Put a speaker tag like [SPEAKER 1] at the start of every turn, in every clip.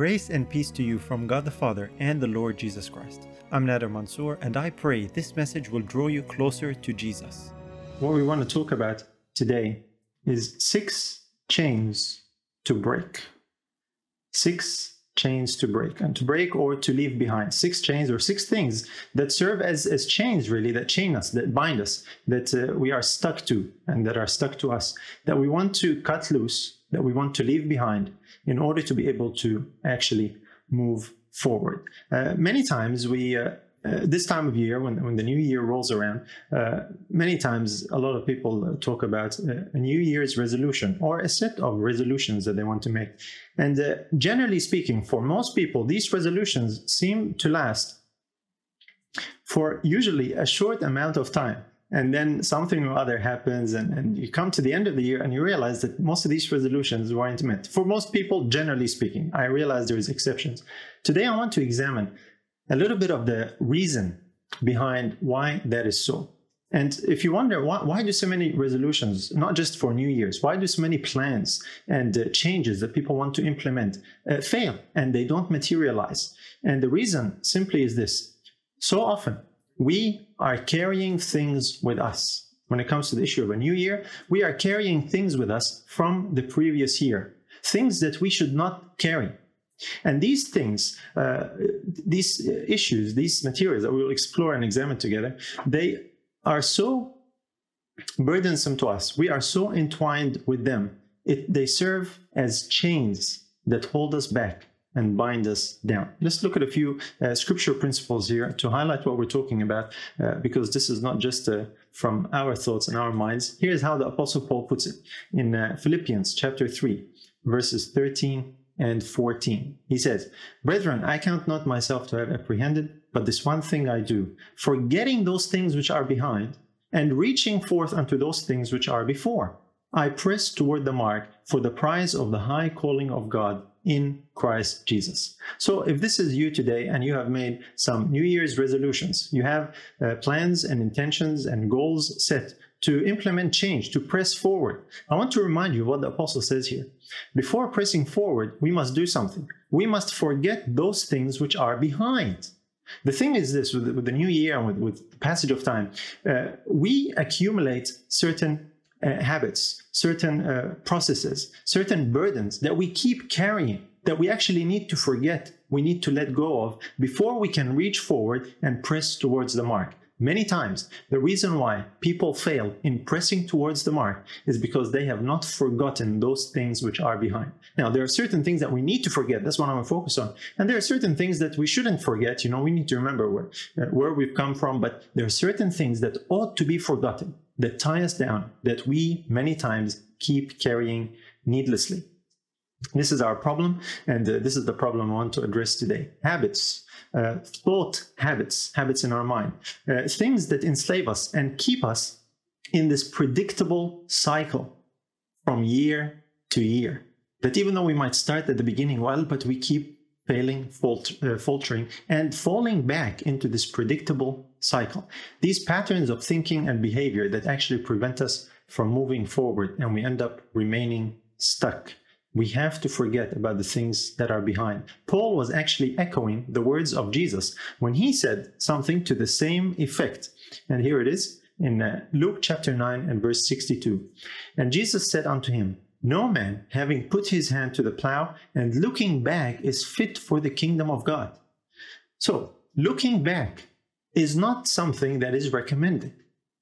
[SPEAKER 1] Grace and peace to you from God the Father and the Lord Jesus Christ. I'm Nader Mansour, and I pray this message will draw you closer to Jesus.
[SPEAKER 2] What we want to talk about today is six chains to break. Six chains to break and to break or to leave behind six chains or six things that serve as, as chains really that chain us that bind us that uh, we are stuck to and that are stuck to us that we want to cut loose that we want to leave behind in order to be able to actually move forward. Uh, many times we uh, uh, this time of year, when, when the new year rolls around, uh, many times a lot of people uh, talk about uh, a New Year's resolution or a set of resolutions that they want to make. And uh, generally speaking, for most people, these resolutions seem to last for usually a short amount of time and then something or other happens and, and you come to the end of the year and you realize that most of these resolutions weren't met. For most people generally speaking i realize there is exceptions. Today i want to examine a little bit of the reason behind why that is so. And if you wonder why, why do so many resolutions not just for new year's why do so many plans and uh, changes that people want to implement uh, fail and they don't materialize? And the reason simply is this. So often we are carrying things with us. When it comes to the issue of a new year, we are carrying things with us from the previous year, things that we should not carry. And these things, uh, these issues, these materials that we will explore and examine together, they are so burdensome to us. We are so entwined with them. It, they serve as chains that hold us back and bind us down. Let's look at a few uh, scripture principles here to highlight what we're talking about, uh, because this is not just uh, from our thoughts and our minds. Here's how the Apostle Paul puts it in uh, Philippians chapter 3, verses 13 and 14. He says, Brethren, I count not myself to have apprehended, but this one thing I do, forgetting those things which are behind, and reaching forth unto those things which are before. I press toward the mark for the prize of the high calling of God in Christ Jesus. So, if this is you today and you have made some New Year's resolutions, you have uh, plans and intentions and goals set to implement change, to press forward, I want to remind you what the apostle says here. Before pressing forward, we must do something. We must forget those things which are behind. The thing is this with, the new year and with, with the passage of time, uh, we accumulate certain uh, habits, certain uh, processes, certain burdens that we keep carrying that we actually need to forget, we need to let go of before we can reach forward and press towards the mark. Many times, the reason why people fail in pressing towards the mark is because they have not forgotten those things which are behind. Now, there are certain things that we need to forget. That's what I'm going to focus on. And there are certain things that we shouldn't forget. You know, we need to remember where, uh, where we've come from, but there are certain things that ought to be forgotten that tie us down that we many times keep carrying needlessly. This is our problem, and uh, this is the problem I want to address today. Habits, uh, thought habits, habits in our mind, uh, things that enslave us and keep us in this predictable cycle from year to year. That even though we might start at the beginning well, but we keep failing, uh, faltering, and falling back into this predictable cycle. These patterns of thinking and behavior that actually prevent us from moving forward and we end up remaining stuck. We have to forget about the things that are behind. Paul was actually echoing the words of Jesus when he said something to the same effect. And here it is in uh, Luke chapter 9 and verse 62. And Jesus said unto him, no man, having put his hand to the plow and looking back, is fit for the kingdom of God. So, looking back is not something that is recommended.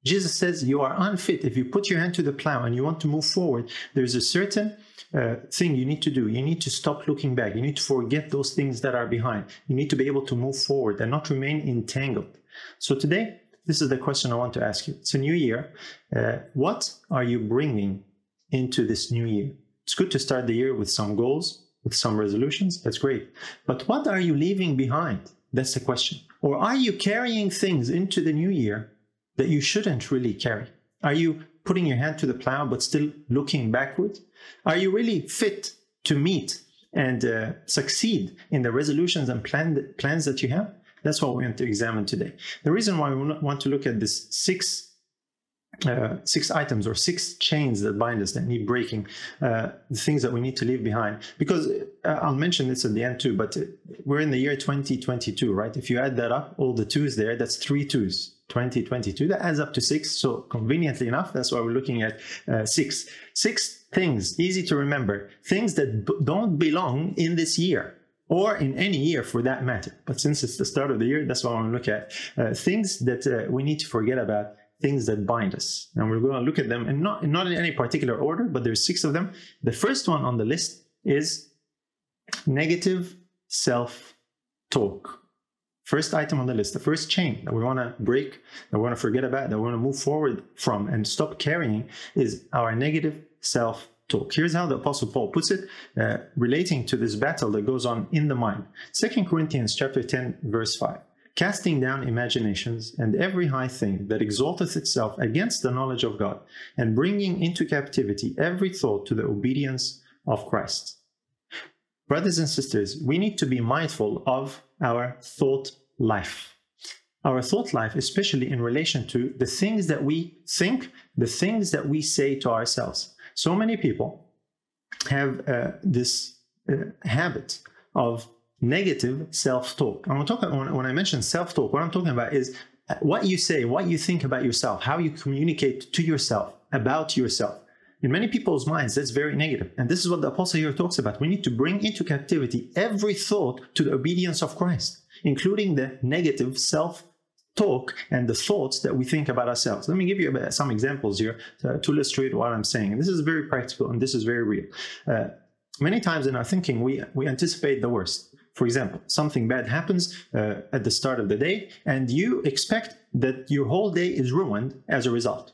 [SPEAKER 2] Jesus says you are unfit. If you put your hand to the plow and you want to move forward, there's a certain uh, thing you need to do. You need to stop looking back. You need to forget those things that are behind. You need to be able to move forward and not remain entangled. So, today, this is the question I want to ask you. It's a new year. Uh, what are you bringing into this new year. It's good to start the year with some goals, with some resolutions. That's great. But what are you leaving behind? That's the question. Or are you carrying things into the new year that you shouldn't really carry? Are you putting your hand to the plow but still looking backward? Are you really fit to meet and uh, succeed in the resolutions and plan, plans that you have? That's what we want to examine today. The reason why we want to look at this six uh, six items or six chains that bind us that need breaking, uh, the things that we need to leave behind. Because uh, I'll mention this at the end too, but we're in the year 2022, right? If you add that up, all the twos there, that's three twos. 2022 that adds up to six so conveniently enough that's why we're looking at uh, six six things easy to remember things that b- don't belong in this year or in any year for that matter but since it's the start of the year that's what i want to look at uh, things that uh, we need to forget about things that bind us. And we're going to look at them, and not, not in any particular order, but there's six of them. The first one on the list is negative self talk. First item on the list, the first chain that we want to break, that we want to forget about, that we want to move forward from and stop carrying is our negative self talk. Here's how the Apostle Paul puts it, uh, relating to this battle that goes on in the mind. Second Corinthians chapter 10, verse 5 casting down imaginations and every high thing that exalteth itself against the knowledge of God, and bringing into captivity every thought to the obedience of Christ. Brothers and sisters, we need to be mindful of our thought life. Our thought life, especially in relation to the things that we think, the things that we say to ourselves. So many people have uh, this uh, habit of negative self-talk. And talk, when I mention self-talk, what I'm talking about is what you say, what you think about yourself, how you communicate to yourself about yourself. In many people's minds, that's very negative. And this is what the apostle here talks about. We need to bring into captivity every thought to the obedience of Christ, including the negative self talk and the thoughts that we think about ourselves. Let me give you some examples here to, illustrate what I'm saying. This is very practical and this is very real. Uh, many times in our thinking, we, we anticipate the worst. For example, something bad happens uh, at the start of the day, and you expect that your whole day is ruined as a result.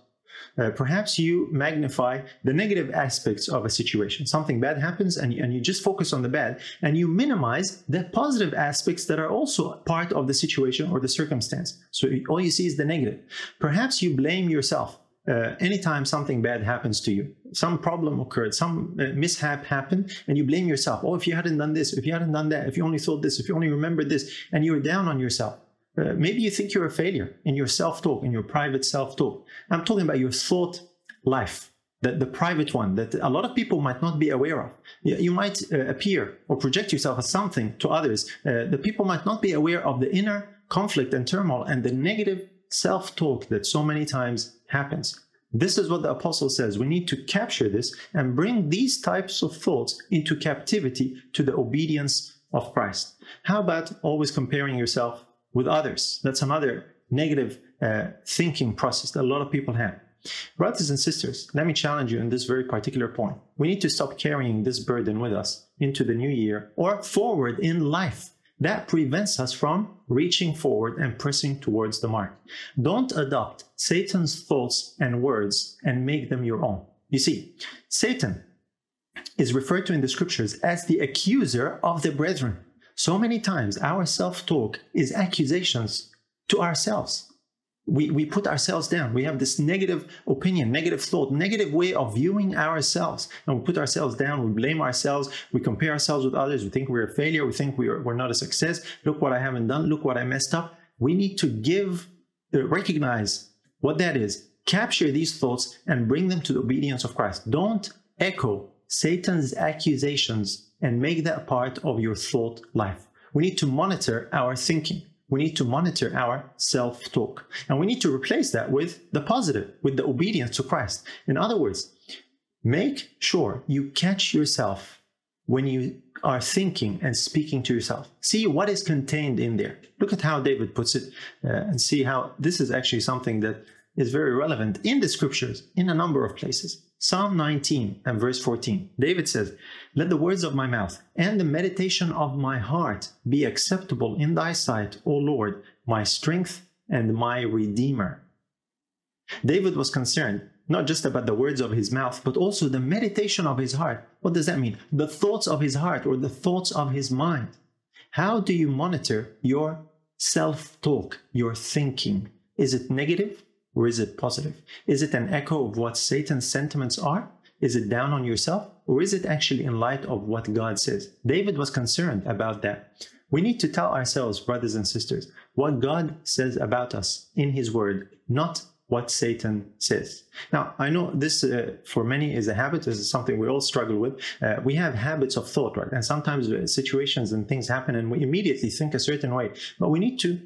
[SPEAKER 2] Uh, perhaps you magnify the negative aspects of a situation. Something bad happens, and, and you just focus on the bad, and you minimize the positive aspects that are also part of the situation or the circumstance. So all you see is the negative. Perhaps you blame yourself uh, anytime something bad happens to you, some problem occurred, some uh, mishap happened, and you blame yourself. Oh, if you hadn't done this, if you hadn't done that, if you only thought this, if you only remembered this, and you're down on yourself. Uh, maybe you think you're a failure in your self talk, in your private self talk. I'm talking about your thought life, the, the private one that a lot of people might not be aware of. You, you might uh, appear or project yourself as something to others. Uh, the people might not be aware of the inner conflict and turmoil and the negative self talk that so many times happens. This is what the apostle says. We need to capture this and bring these types of thoughts into captivity to the obedience of Christ. How about always comparing yourself with others? That's another negative uh, thinking process that a lot of people have. Brothers and sisters, let me challenge you on this very particular point. We need to stop carrying this burden with us into the new year or forward in life that prevents us from reaching forward and pressing towards the mark. Don't adopt Satan's thoughts and words and make them your own. You see, Satan is referred to in the scriptures as the accuser of the brethren. So many times our self talk is accusations to ourselves we, we put ourselves down. We have this negative opinion, negative thought, negative way of viewing ourselves. And we put ourselves down, we blame ourselves, we compare ourselves with others, we think we're a failure, we think we're, we're not a success. Look what I haven't done, look what I messed up. We need to give, uh, recognize what that is, capture these thoughts, and bring them to the obedience of Christ. Don't echo Satan's accusations and make that part of your thought life. We need to monitor our thinking we need to monitor our self talk. And we need to replace that with the positive, with the obedience to Christ. In other words, make sure you catch yourself when you are thinking and speaking to yourself. See what is contained in there. Look at how David puts it uh, and see how this is actually something that is very relevant in the scriptures in a number of places. Psalm 19 and verse 14, David says, Let the words of my mouth and the meditation of my heart be acceptable in thy sight, O Lord, my strength and my redeemer. David was concerned not just about the words of his mouth, but also the meditation of his heart. What does that mean? The thoughts of his heart or the thoughts of his mind. How do you monitor your self talk, your thinking? Is it negative or is it positive? Is it an echo of what Satan's sentiments are? Is it down on yourself? Or is it actually in light of what God says? David was concerned about that. We need to tell ourselves, brothers and sisters, what God says about us in His Word, not what Satan says. Now, I know this uh, for many is a habit. This is something we all struggle with. Uh, we have habits of thought, right? And sometimes uh, situations and things happen and we immediately think a certain way. But we need to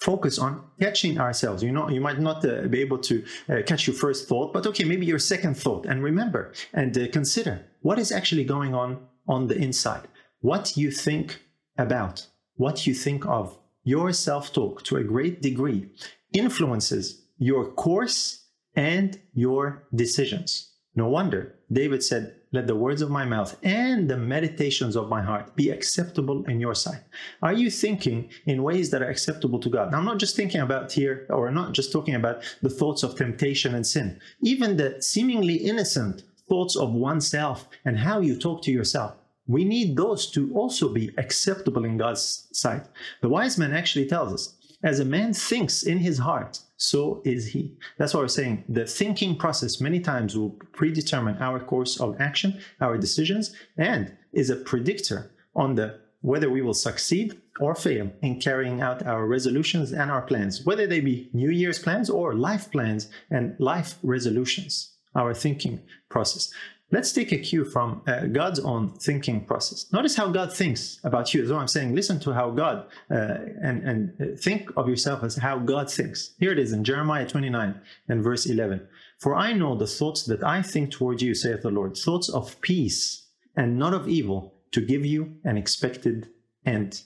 [SPEAKER 2] focus on catching ourselves. You know, you might not uh, be able to uh, catch your first thought, but okay, maybe your second thought. And remember and uh, consider what is actually going on on the inside. What you think about, what you think of. Your self talk to a great degree influences your course and your decisions. No wonder David said, Let the words of my mouth and the meditations of my heart be acceptable in your sight. Are you thinking in ways that are acceptable to God? Now, I'm not just thinking about here, or not just talking about the thoughts of temptation and sin, even the seemingly innocent thoughts of oneself and how you talk to yourself. We need those to also be acceptable in God's sight. The wise man actually tells us, as a man thinks in his heart, so is he. That's why we're saying the thinking process many times will predetermine our course of action, our decisions, and is a predictor on the whether we will succeed or fail in carrying out our resolutions and our plans, whether they be New Year's plans or life plans and life resolutions, our thinking process. Let's take a cue from uh, God's own thinking process. Notice how God thinks about you. What I'm saying. Listen to how God uh, and, and think of yourself as how God thinks. Here it is in Jeremiah 29 and verse 11. For I know the thoughts that I think toward you, saith the Lord, thoughts of peace and not of evil, to give you an expected end.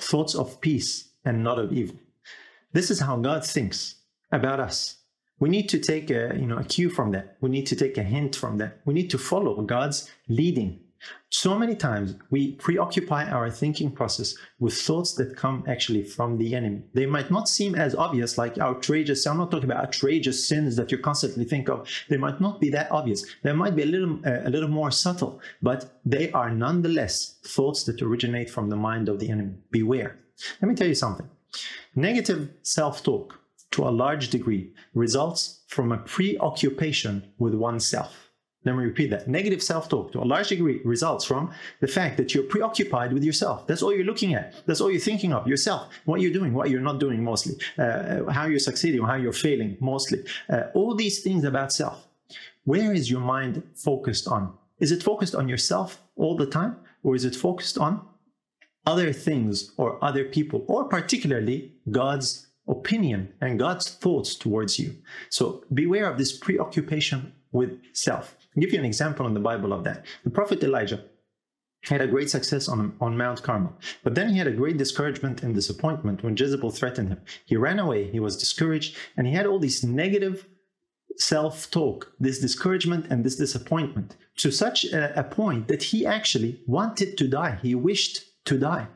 [SPEAKER 2] Thoughts of peace and not of evil. This is how God thinks about us we need to take a you know a cue from that. We need to take a hint from that. We need to follow god's leading. So many times we preoccupy our thinking process with thoughts that come actually from the enemy. They might not seem as obvious like outrageous. I'm not talking about outrageous sins that you constantly think of. They might not be that obvious. They might be a little uh, a little more subtle but they are nonetheless thoughts that originate from the mind of the enemy. Beware. Let me tell you something. Negative self-talk to a large degree, results from a preoccupation with oneself. Let me repeat that. Negative self talk, to a large degree, results from the fact that you're preoccupied with yourself. That's all you're looking at. That's all you're thinking of yourself. What you're doing, what you're not doing, mostly. Uh, how you're succeeding, how you're failing, mostly. Uh, all these things about self. Where is your mind focused on? Is it focused on yourself all the time? Or is it focused on other things or other people, or particularly God's opinion and God's thoughts towards you. So beware of this preoccupation with self. I'll give you an example in the Bible of that. The prophet Elijah had a great success on, on Mount Carmel, but then he had a great discouragement and disappointment when Jezebel threatened him. He ran away, he was discouraged, and he had all these negative self talk, this discouragement and this disappointment to such a, a point that he actually wanted to die. He wished to die.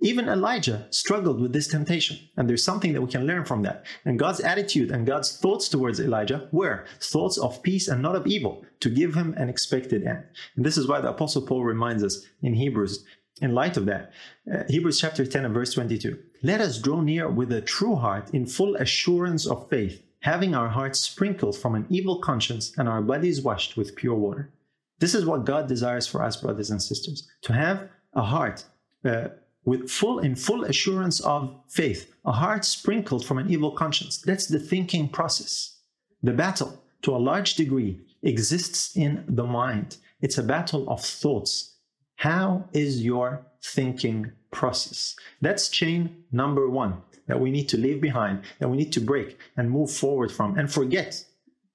[SPEAKER 2] Even Elijah struggled with this temptation. And there's something that we can learn from that. And God's attitude and God's thoughts towards Elijah were thoughts of peace and not of evil, to give him an expected end. And this is why the Apostle Paul reminds us in Hebrews, in light of that, uh, Hebrews chapter 10 and verse 22. Let us draw near with a true heart in full assurance of faith, having our hearts sprinkled from an evil conscience and our bodies washed with pure water. This is what God desires for us, brothers and sisters, to have a heart. Uh, with full in full assurance of faith, a heart sprinkled from an evil conscience. That's the thinking process. The battle, to a large degree, exists in the mind. It's a battle of thoughts. How is your thinking process? That's chain number one that we need to leave behind, that we need to break and move forward from and forget.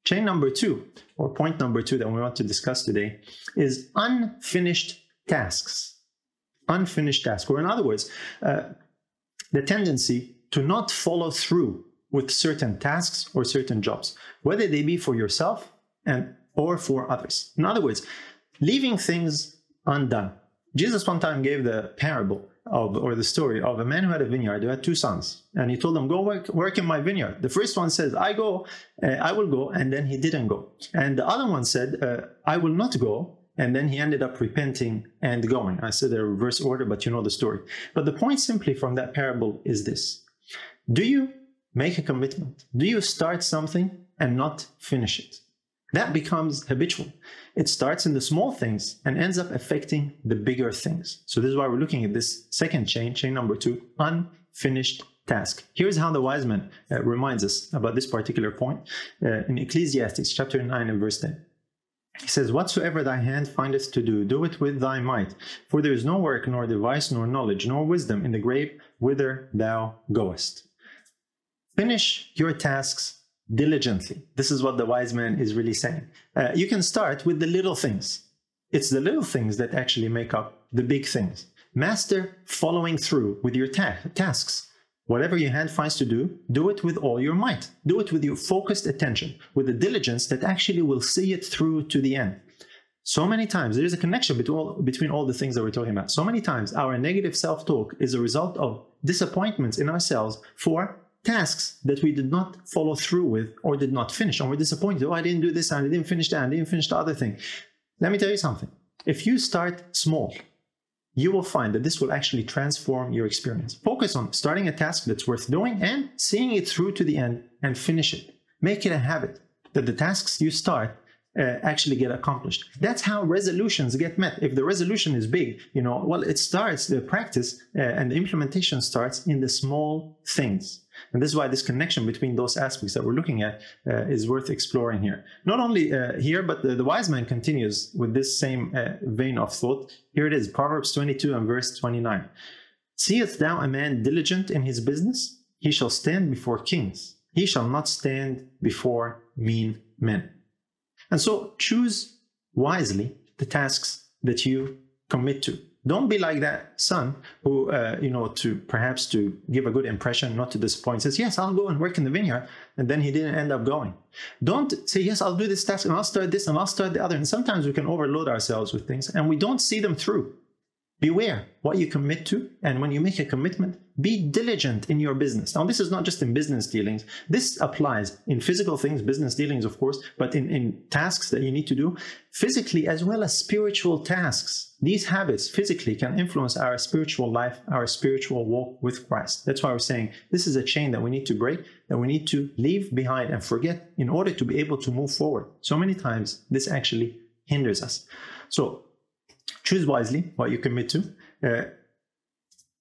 [SPEAKER 2] Chain number two, or point number two that we want to discuss today, is unfinished tasks unfinished task, or in other words, uh, the tendency to not follow through with certain tasks or certain jobs, whether they be for yourself and or for others. In other words, leaving things undone. Jesus one time gave the parable of or the story of a man who had a vineyard who had two sons, and he told them, "Go work, work in my vineyard." The first one says, "I go, uh, I will go," and then he didn't go. And the other one said, uh, "I will not go," And then he ended up repenting and going. I said a reverse order, but you know the story. But the point simply from that parable is this Do you make a commitment? Do you start something and not finish it? That becomes habitual. It starts in the small things and ends up affecting the bigger things. So, this is why we're looking at this second chain, chain number two, unfinished task. Here's how the wise man uh, reminds us about this particular point uh, in Ecclesiastes chapter 9 and verse 10. He says, Whatsoever thy hand findeth to do, do it with thy might. For there is no work, nor device, nor knowledge, nor wisdom in the grave whither thou goest. Finish your tasks diligently. This is what the wise man is really saying. Uh, you can start with the little things. It's the little things that actually make up the big things. Master following through with your ta- tasks. Whatever your hand finds to do, do it with all your might. Do it with your focused attention, with the diligence that actually will see it through to the end. So many times, there is a connection between all, between all the things that we're talking about. So many times, our negative self talk is a result of disappointments in ourselves for tasks that we did not follow through with or did not finish. And we're disappointed. Oh, I didn't do this and I didn't finish that and I didn't finish the other thing. Let me tell you something. If you start small, you will find that this will actually transform your experience. Focus on starting a task that's worth doing and seeing it through to the end and finish it. Make it a habit that the tasks you start uh, actually get accomplished. That's how resolutions get met. If the resolution is big, you know, well, it starts the practice uh, and the implementation starts in the small things. And this is why this connection between those aspects that we're looking at uh, is worth exploring here. Not only uh, here, but the, the, wise man continues with this same uh, vein of thought. Here it is Proverbs 22 and verse 29. Seest thou a man diligent in his business? He shall stand before kings. He shall not stand before mean men. And so choose wisely the tasks that you commit to. Don't be like that son who, uh, you know, to perhaps to give a good impression, not to disappoint, says, Yes, I'll go and work in the vineyard. And then he didn't end up going. Don't say, Yes, I'll do this task and I'll start this and I'll start the other. And sometimes we can overload ourselves with things and we don't see them through. Beware what you commit to. And when you make a commitment, be diligent in your business. Now, this is not just in business dealings. This applies in physical things, business dealings, of course, but in, in tasks that you need to do physically as well as spiritual tasks. These habits physically can influence our spiritual life, our spiritual walk with Christ. That's why we're saying this is a chain that we need to break, that we need to leave behind and forget in order to be able to move forward. So many times, this actually hinders us. So, choose wisely what you commit to. Uh,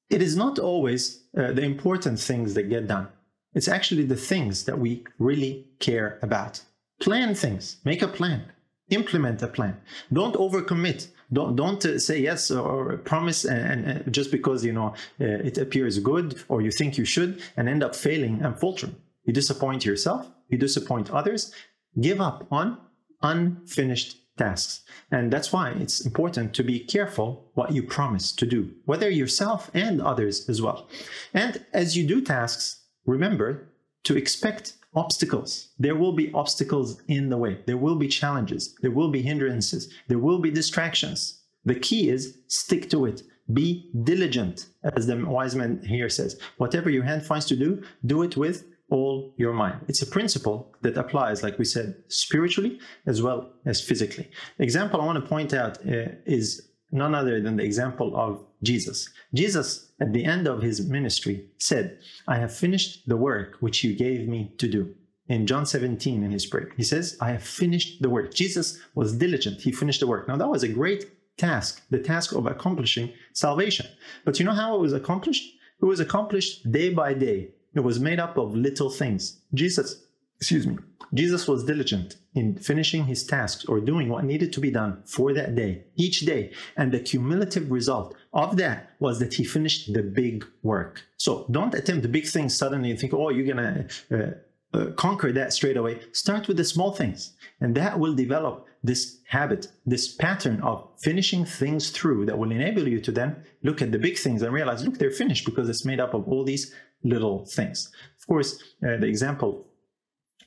[SPEAKER 2] it is not always uh, the important things that get done. It's actually the things that we really care about. Plan things, make a plan, implement a plan. Don't overcommit. Don't don't uh, say yes or promise and, and, just because you know uh, it appears good or you think you should and end up failing and faltering. You disappoint yourself. You disappoint others. Give up on unfinished tasks. And that's why it's important to be careful what you promise to do, whether yourself and others as well. And as you do tasks, remember to expect obstacles. There will be obstacles in the way. There will be challenges. There will be hindrances. There will be distractions. The key is stick to it. Be diligent, as the wise man here says. Whatever your hand finds to do, do it with all your mind. It's a principle that applies, like we said, spiritually as well as physically. Example I want to point out uh, is none other than the example of Jesus. Jesus, at the end of his ministry, said, I have finished the work which you gave me to do. In John 17, in his prayer, he says, I have finished the work. Jesus was diligent. He finished the work. Now, that was a great task, the task of accomplishing salvation. But you know how it was accomplished? It was accomplished day by day it was made up of little things. Jesus, excuse me, Jesus was diligent in finishing his tasks or doing what needed to be done for that day, each day. And the cumulative result of that was that he finished the big work. So don't attempt the big things suddenly and think, oh, you're going to uh, uh, conquer that straight away. Start with the small things, and that will develop this habit, this pattern of finishing things through that will enable you to then look at the big things and realize, look, they're finished because it's made up of all these little things. Of course, uh, the example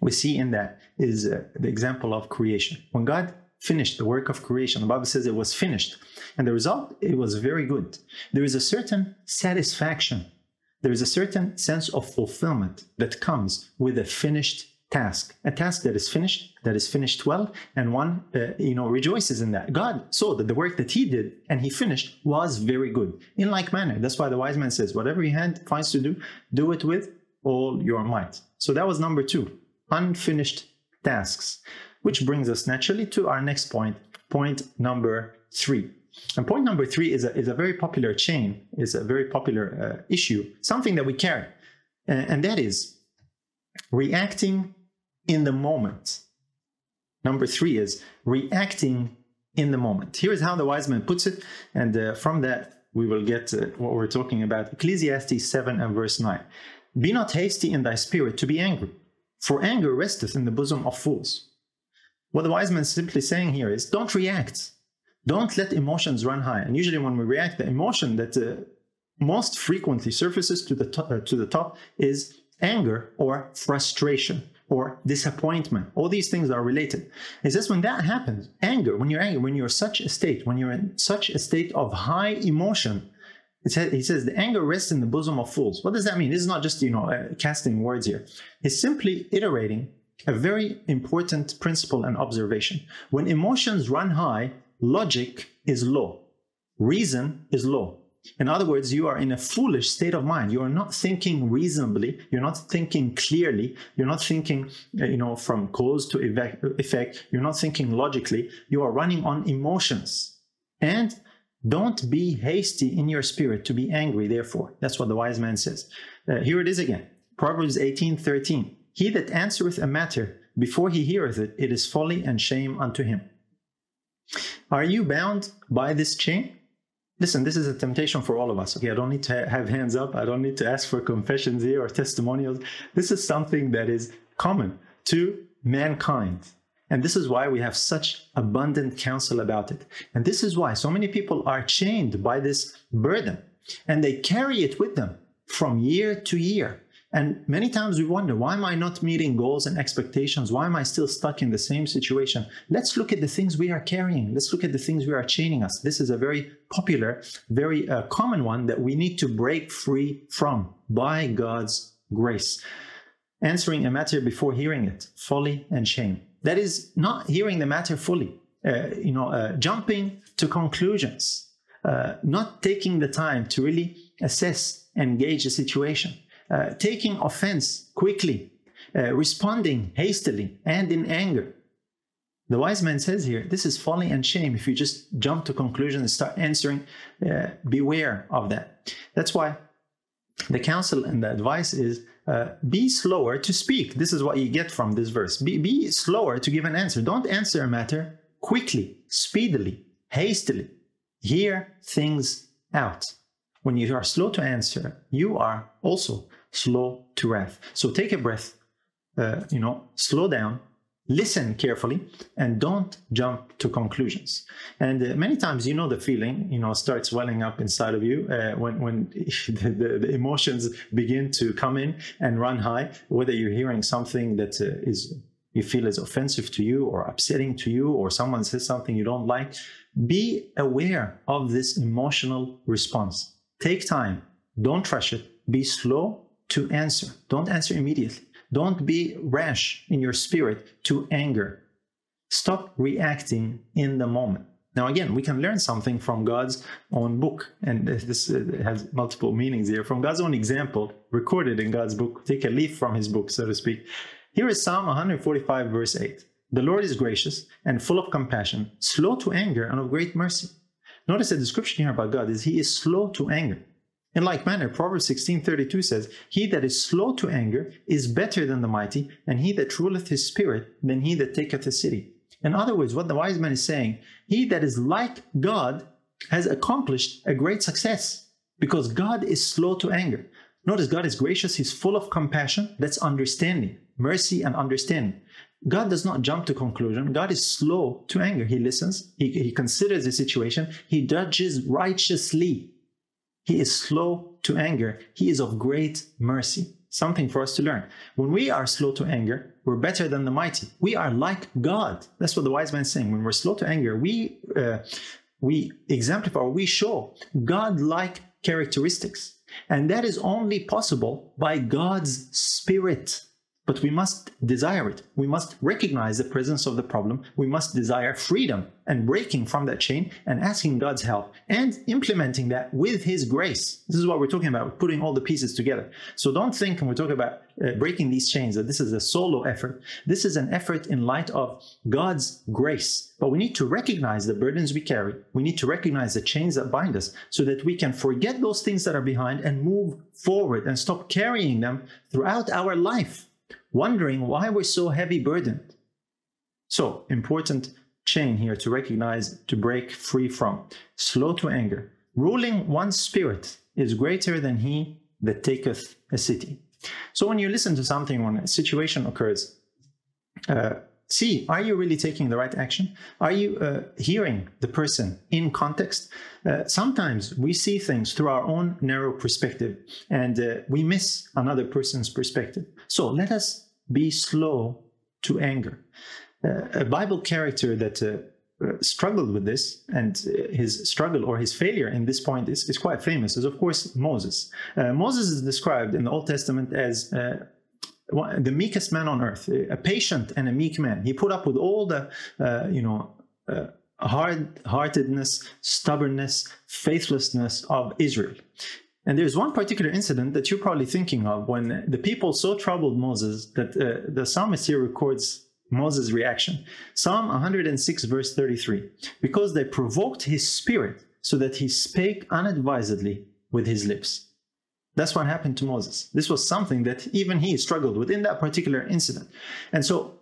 [SPEAKER 2] we see in that is uh, the example of creation. When God finished the work of creation, the Bible says it was finished. And the result, it was very good. There is a certain satisfaction, there is a certain sense of fulfillment that comes with a finished task, a task that is finished, that is finished well, and one uh, you know rejoices in that. God saw that the work that He did and He finished was very good. In like manner, that's why the wise man says, "Whatever your hand finds to do, do it with all your might." So that was number two, unfinished tasks, which brings us naturally to our next point, point number three. And point number three is a, is a very popular chain, is a very popular uh, issue, something that we carry. and that is reacting in the moment. Number three is reacting in the moment. Here's how the wise man puts it, and uh, from that we will get uh, what we're talking about. Ecclesiastes 7 and verse 9. Be not hasty in thy spirit to be angry, for anger resteth in the bosom of fools. What the wise man is simply saying here is don't react. Don't let emotions run high. And usually, when we react, the emotion that uh, most frequently surfaces to the, to, uh, to the top is anger or frustration or disappointment. All these things are related. It's just when that happens, anger, when you're angry, when you're in such a state, when you're in such a state of high emotion, he says the anger rests in the bosom of fools. What does that mean? This is not just you know uh, casting words here. It's simply iterating a very important principle and observation. When emotions run high, logic is low, reason is low. In other words, you are in a foolish state of mind. You are not thinking reasonably. You're not thinking clearly. You're not thinking, uh, you know, from cause to effect. You're not thinking logically. You are running on emotions. And don't be hasty in your spirit to be angry, therefore. That's what the wise man says. Uh, here it is again. Proverbs 18 13. He that answereth a matter before he heareth it, it is folly and shame unto him. Are you bound by this chain? Listen, this is a temptation for all of us. Okay, I don't need to have hands up. I don't need to ask for confessions here or testimonials. This is something that is common to mankind. And this is why we have such abundant counsel about it. And this is why so many people are chained by this burden and they carry it with them from year to year. And many times we wonder, why am I not meeting goals and expectations? Why am I still stuck in the same situation? Let's look at the things we are carrying. Let's look at the things we are chaining us. This is a very popular, very uh, common one that we need to break free from by God's grace. Answering a matter before hearing it, folly and shame. That is not hearing the matter fully. Uh, you know, uh, jumping to conclusions, uh, not taking the time to really assess and gauge the situation uh, taking offense quickly, uh, responding hastily and in anger. The wise man says here, this is folly and shame. If you just jump to conclusions and start answering, uh, beware of that. That's why the counsel and the advice is uh, be slower to speak. This is what you get from this verse. Be, be slower to give an answer. Don't answer a matter quickly, speedily, hastily. Hear things out. When you are slow to answer, you are also slow to wrath. So take a breath, uh, you know, slow down, listen carefully, and don't jump to conclusions. And uh, many times, you know, the feeling, you know, starts welling up inside of you uh, when when the, the, the, emotions begin to come in and run high. Whether you're hearing something that uh, is you feel is offensive to you or upsetting to you, or someone says something you don't like, be aware of this emotional response Take time. Don't rush it. Be slow to answer. Don't answer immediately. Don't be rash in your spirit to anger. Stop reacting in the moment. Now, again, we can learn something from God's own book, and this uh, has multiple meanings here. From God's own example, recorded in God's book, take a leaf from his book, so to speak. Here is Psalm 145, verse 8. The Lord is gracious and full of compassion, slow to anger, and of great mercy. Notice the description here about God is he is slow to anger. In like manner, Proverbs 16:32 says, He that is slow to anger is better than the mighty, and he that ruleth his spirit than he that taketh a city. In other words, what the wise man is saying, he that is like God has accomplished a great success because God is slow to anger. Notice God is gracious, He's full of compassion. That's understanding, mercy, and understanding. God does not jump to conclusion. God is slow to anger. He listens, he, he considers the situation, he judges righteously. He is slow to anger. He is of great mercy. Something for us to learn. When we are slow to anger, we're better than the mighty. We are like God. That's what the wise man is saying. When we're slow to anger, we uh, we exemplify, we show God-like characteristics, and that is only possible by God's Spirit but we must desire it. We must recognize the presence of the problem. We must desire freedom and breaking from that chain and asking God's help and implementing that with His grace. This is what we're talking about, putting all the pieces together. So don't think when we talk about uh, breaking these chains that this is a solo effort. This is an effort in light of God's grace. But we need to recognize the burdens we carry. We need to recognize the chains that bind us so that we can forget those things that are behind and move forward and stop carrying them throughout our life wondering why we're so heavy burdened. So, important chain here to recognize, to break free from. Slow to anger. Ruling one's spirit is greater than he that taketh a city. So, when you listen to something, when a situation occurs, uh, see are you really taking the right action? Are you uh, hearing the person in context? Uh, sometimes we see things through our own narrow perspective and uh, we miss another person's perspective. So let us be slow to anger. Uh, a Bible character that uh, uh struggled with this and uh, his struggle or his failure in this point is, is quite famous is of course Moses. Uh, Moses is described in the Old Testament as the meekest man on earth, a patient and a meek man. He put up with all the, you know, hard-heartedness, stubbornness, faithlessness of Israel. And there's one particular incident that you're probably thinking of when the people so troubled Moses that uh, the psalmist here records Moses' reaction. Psalm 106, verse 33 because they provoked his spirit so that he spake unadvisedly with his lips. That's what happened to Moses. This was something that even he struggled with in that particular incident. And so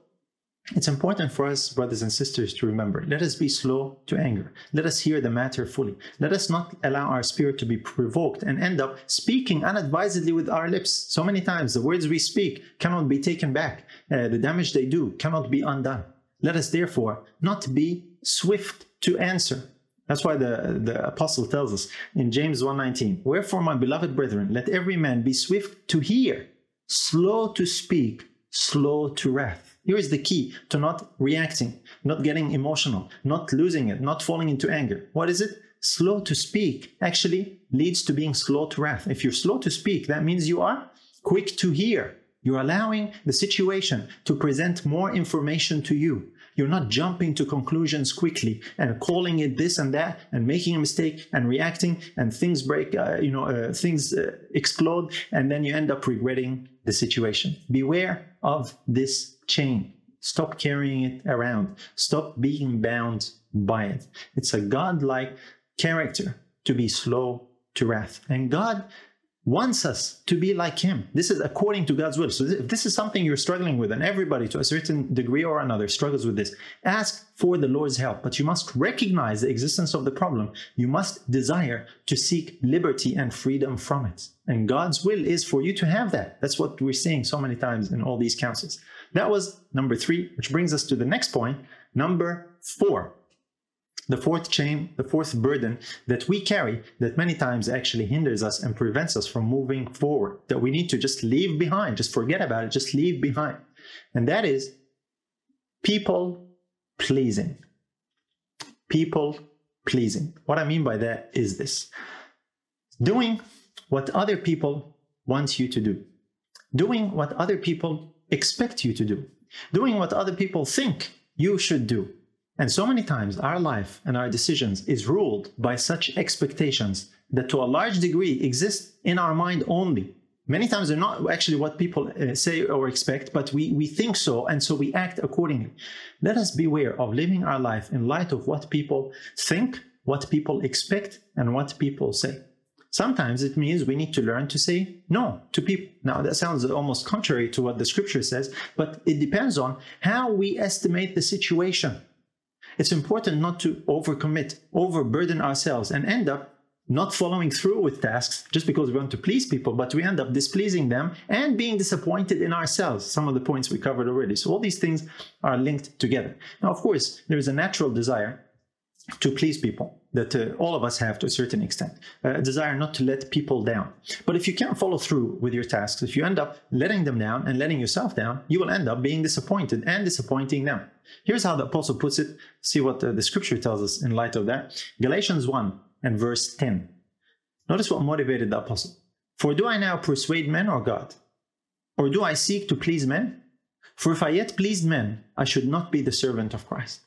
[SPEAKER 2] it's important for us, brothers and sisters, to remember let us be slow to anger. Let us hear the matter fully. Let us not allow our spirit to be provoked and end up speaking unadvisedly with our lips. So many times, the words we speak cannot be taken back, uh, the damage they do cannot be undone. Let us therefore not be swift to answer. That's why the, the apostle tells us in James 1:19, "Wherefore, my beloved brethren, let every man be swift to hear, slow to speak, slow to wrath." Here is the key to not reacting, not getting emotional, not losing it, not falling into anger. What is it? Slow to speak actually leads to being slow to wrath. If you're slow to speak, that means you are quick to hear. You're allowing the situation to present more information to you. You're not jumping to conclusions quickly and calling it this and that and making a mistake and reacting and things break, uh, you know, uh, things uh, explode and then you end up regretting the situation. Beware of this chain. Stop carrying it around. Stop being bound by it. It's a godlike character to be slow to wrath. And God wants us to be like him. This is according to God's will. So if this is something you're struggling with, and everybody to a certain degree or another struggles with this, ask for the Lord's help. But you must recognize the existence of the problem. You must desire to seek liberty and freedom from it. And God's will is for you to have that. That's what we're seeing so many times in all these counsels. That was number three, which brings us to the next point. Number four the fourth chain, the fourth burden that we carry that many times actually hinders us and prevents us from moving forward, that we need to just leave behind, just forget about it, just leave behind. And that is people pleasing. People pleasing. What I mean by that is this doing what other people want you to do, doing what other people expect you to do, doing what other people think you should do and so many times our life and our decisions is ruled by such expectations that to a large degree exist in our mind only. Many times they're not actually what people uh, say or expect, but we, we think so, and so we act accordingly. Let us beware of living our life in light of what people think, what people expect, and what people say. Sometimes it means we need to learn to say no to people. Now, that sounds almost contrary to what the scripture says, but it depends on how we estimate the situation. It's important not to overcommit, overburden ourselves, and end up not following through with tasks just because we want to please people, but we end up displeasing them and being disappointed in ourselves. Some of the points we covered already. So all these things are linked together. Now, of course, there is a natural desire to please people that uh, all of us have to a certain extent uh, a desire not to let people down. But if you can't follow through with your tasks if you end up letting them down and letting yourself down you will end up being disappointed and disappointing them. Here's how the apostle puts it. See what uh, the scripture tells us in light of that. Galatians 1 and verse 10 notice what motivated the apostle. For do i now persuade men or god? Or do I seek to please men? For if I yet pleased men, I should not be the servant of Christ.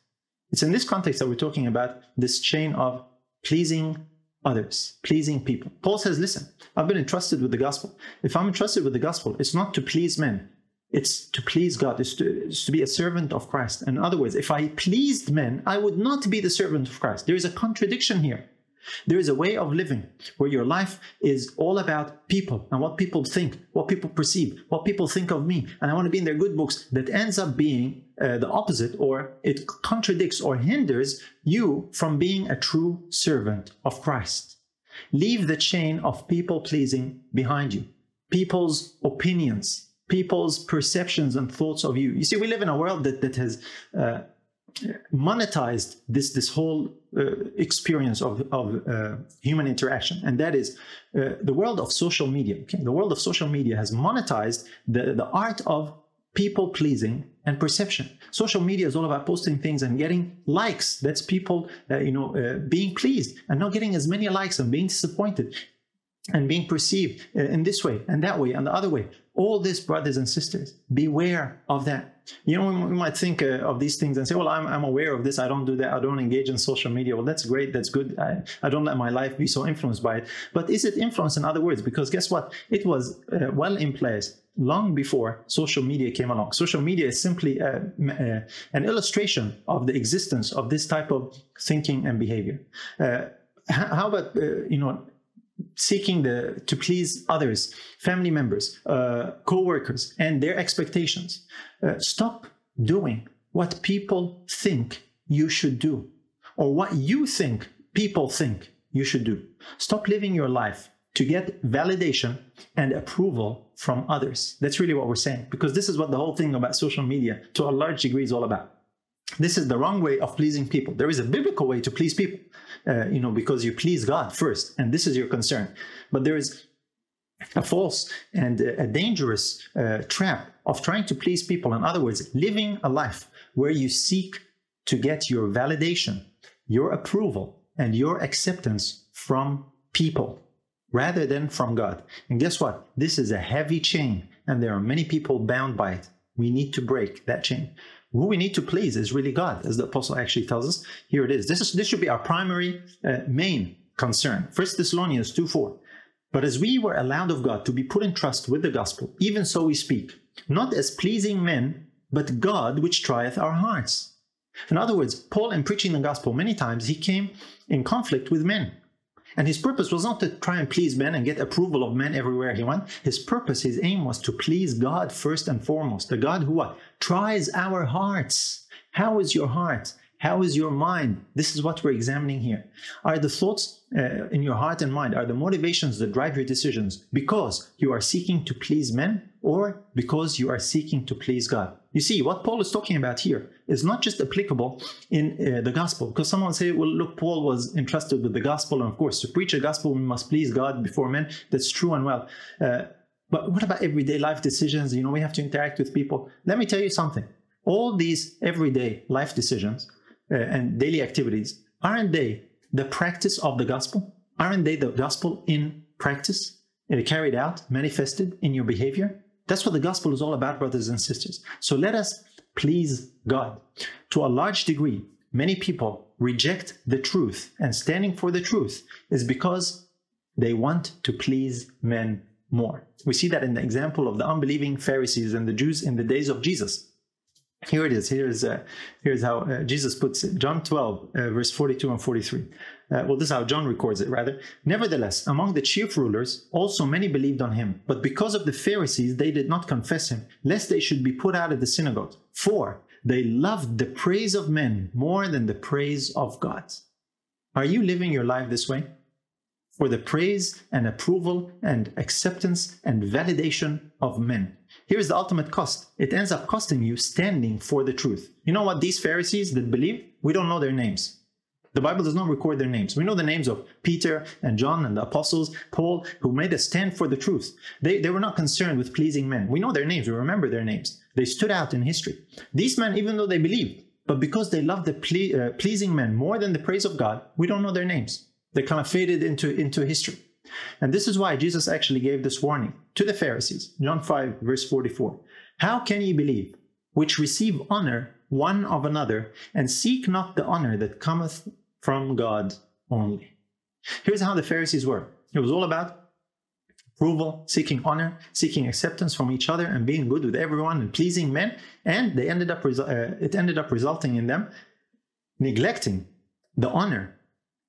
[SPEAKER 2] It's in this context that we're talking about this chain of pleasing others, pleasing people. Paul says, Listen, I've been entrusted with the gospel. If I'm entrusted with the gospel, it's not to please men, it's to please God, it's to, it's to be a servant of Christ. In other words, if I pleased men, I would not be the servant of Christ. There is a contradiction here. There is a way of living where your life is all about people and what people think, what people perceive, what people think of me, and I want to be in their good books that ends up being uh, the opposite or it contradicts or hinders you from being a true servant of Christ. Leave the chain of people pleasing behind you, people's opinions, people's perceptions and thoughts of you. You see, we live in a world that, that has uh, monetized this this whole uh, experience of, of uh, human interaction and that is uh, the world of social media okay? the world of social media has monetized the, the art of people pleasing and perception. Social media is all about posting things and getting likes. That's people uh, you know uh, being pleased and not getting as many likes and being disappointed and being perceived uh, in this way and that way and the other way. All this, brothers and sisters, beware of that. You know, we might think uh, of these things and say, well, I'm, I'm aware of this. I don't do that. I don't engage in social media. Well, that's great. That's good. I, I don't let my life be so influenced by it. But is it influence in other words? Because guess what? It was uh, well in place long before social media came along. Social media is simply uh, an illustration of the existence of this type of thinking and behavior. Uh, how about, you know, seeking the to please others, family members, uh, co-workers, and their expectations. Uh, stop doing what people think you should do, or what you think people think you should do. Stop living your life to get validation and approval from others. That's really what we're saying, because this is what the whole thing about social media, to a large degree, is all about. This is the wrong way of pleasing people. There is a biblical way to please people uh, you know, because you please God first, and this is your concern. But there is a false and a dangerous uh, trap of trying to please people. In other words, living a life where you seek to get your validation, your approval, and your acceptance from people rather than from God. And guess what? This is a heavy chain, and there are many people bound by it. We need to break that chain who we need to please is really God, as the apostle actually tells us. Here it is. This is this should be our primary, uh, main concern. First Thessalonians 2 4. But as we were allowed of God to be put in trust with the gospel, even so we speak, not as pleasing men, but God which trieth our hearts. In other words, Paul, in preaching the gospel many times, he came in conflict with men. And his purpose was not to try and please men and get approval of men everywhere he went. His purpose, his aim was to please God first and foremost. The God who what? Tries our hearts. How is your heart? How is your mind? This is what we're examining here. Are the thoughts uh, in your heart and mind, are the motivations that drive your decisions because you are seeking to please men or because you are seeking to please God? You see, what Paul is talking about here is not just applicable in uh, the gospel. Because someone say, well, look, Paul was entrusted with the gospel. And of course, to preach a gospel, we must please God before men. That's true and well. Uh, but what about everyday life decisions? You know, we have to interact with people. Let me tell you something. All these everyday life decisions uh, and daily activities, aren't they the practice of the gospel? Aren't they the gospel in practice? Uh, carried out, manifested in your behavior? That's what the gospel is all about, brothers and sisters. So let us please God. To a large degree, many people reject the truth, and standing for the truth is because they want to please men more. We see that in the example of the unbelieving Pharisees and the Jews in the days of Jesus. Here it is. Here's uh, here's how uh, Jesus puts it. John 12, uh, verse 42 and 43. Uh, well, this is how John records it, rather. Nevertheless, among the chief rulers, also many believed on him. But because of the Pharisees, they did not confess him, lest they should be put out of the synagogue. For they loved the praise of men more than the praise of God. Are you living your life this way? For the praise and approval and acceptance and validation of men. Here's the ultimate cost it ends up costing you standing for the truth. You know what? These Pharisees that believe, we don't know their names. The Bible does not record their names. We know the names of Peter and John and the apostles, Paul, who made a stand for the truth. They, they were not concerned with pleasing men. We know their names, we remember their names. They stood out in history. These men, even though they believed, but because they loved the ple- uh, pleasing men more than the praise of God, we don't know their names. They kind of faded into, into history. And this is why Jesus actually gave this warning to the Pharisees. John 5, verse 44. How can ye believe, which receive honor one of another, and seek not the honor that cometh from God only? Here's how the Pharisees were it was all about approval, seeking honor, seeking acceptance from each other, and being good with everyone and pleasing men. And they ended up uh, it ended up resulting in them neglecting the honor